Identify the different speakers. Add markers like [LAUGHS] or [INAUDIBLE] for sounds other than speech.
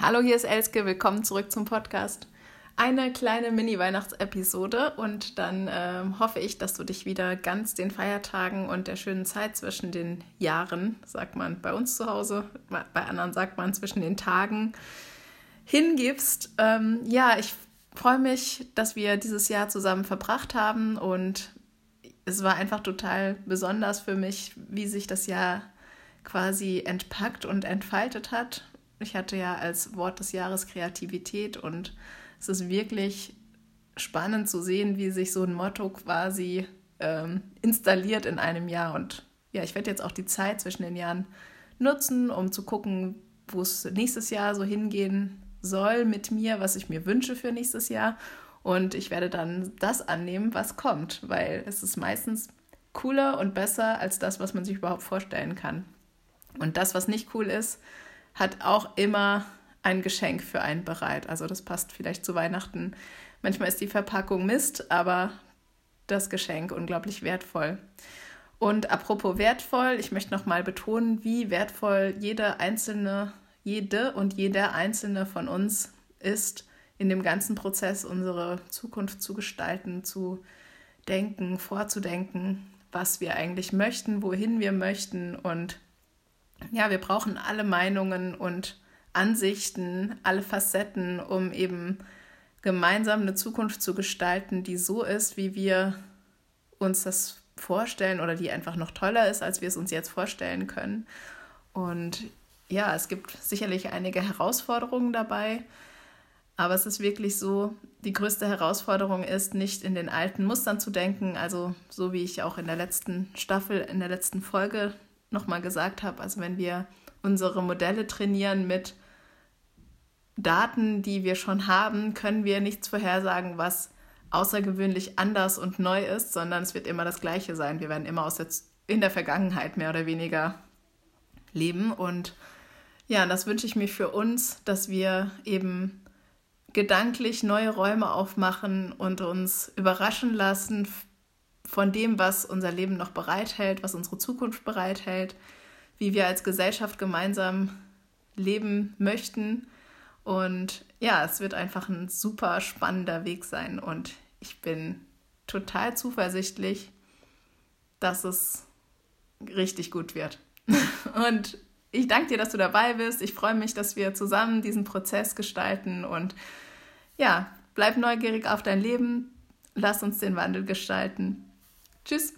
Speaker 1: Hallo, hier ist Elske, willkommen zurück zum Podcast. Eine kleine Mini-Weihnachtsepisode und dann ähm, hoffe ich, dass du dich wieder ganz den Feiertagen und der schönen Zeit zwischen den Jahren, sagt man bei uns zu Hause, bei anderen sagt man zwischen den Tagen, hingibst. Ähm, ja, ich freue mich, dass wir dieses Jahr zusammen verbracht haben und es war einfach total besonders für mich, wie sich das Jahr quasi entpackt und entfaltet hat ich hatte ja als Wort des Jahres Kreativität und es ist wirklich spannend zu sehen, wie sich so ein Motto quasi ähm, installiert in einem Jahr. Und ja, ich werde jetzt auch die Zeit zwischen den Jahren nutzen, um zu gucken, wo es nächstes Jahr so hingehen soll mit mir, was ich mir wünsche für nächstes Jahr. Und ich werde dann das annehmen, was kommt, weil es ist meistens cooler und besser als das, was man sich überhaupt vorstellen kann. Und das, was nicht cool ist, hat auch immer ein Geschenk für einen bereit. Also das passt vielleicht zu Weihnachten. Manchmal ist die Verpackung Mist, aber das Geschenk unglaublich wertvoll. Und apropos wertvoll, ich möchte nochmal betonen, wie wertvoll jede einzelne, jede und jeder einzelne von uns ist, in dem ganzen Prozess unsere Zukunft zu gestalten, zu denken, vorzudenken, was wir eigentlich möchten, wohin wir möchten und ja, wir brauchen alle Meinungen und Ansichten, alle Facetten, um eben gemeinsam eine Zukunft zu gestalten, die so ist, wie wir uns das vorstellen oder die einfach noch toller ist, als wir es uns jetzt vorstellen können. Und ja, es gibt sicherlich einige Herausforderungen dabei, aber es ist wirklich so, die größte Herausforderung ist, nicht in den alten Mustern zu denken, also so wie ich auch in der letzten Staffel, in der letzten Folge nochmal gesagt habe, also wenn wir unsere Modelle trainieren mit Daten, die wir schon haben, können wir nichts vorhersagen, was außergewöhnlich anders und neu ist, sondern es wird immer das Gleiche sein. Wir werden immer aus der, in der Vergangenheit mehr oder weniger leben. Und ja, das wünsche ich mir für uns, dass wir eben gedanklich neue Räume aufmachen und uns überraschen lassen von dem, was unser Leben noch bereithält, was unsere Zukunft bereithält, wie wir als Gesellschaft gemeinsam leben möchten. Und ja, es wird einfach ein super spannender Weg sein und ich bin total zuversichtlich, dass es richtig gut wird. [LAUGHS] Und ich danke dir, dass du dabei bist. Ich freue mich, dass wir zusammen diesen Prozess gestalten und ja, bleib neugierig auf dein Leben. Lass uns den Wandel gestalten. Tschüss.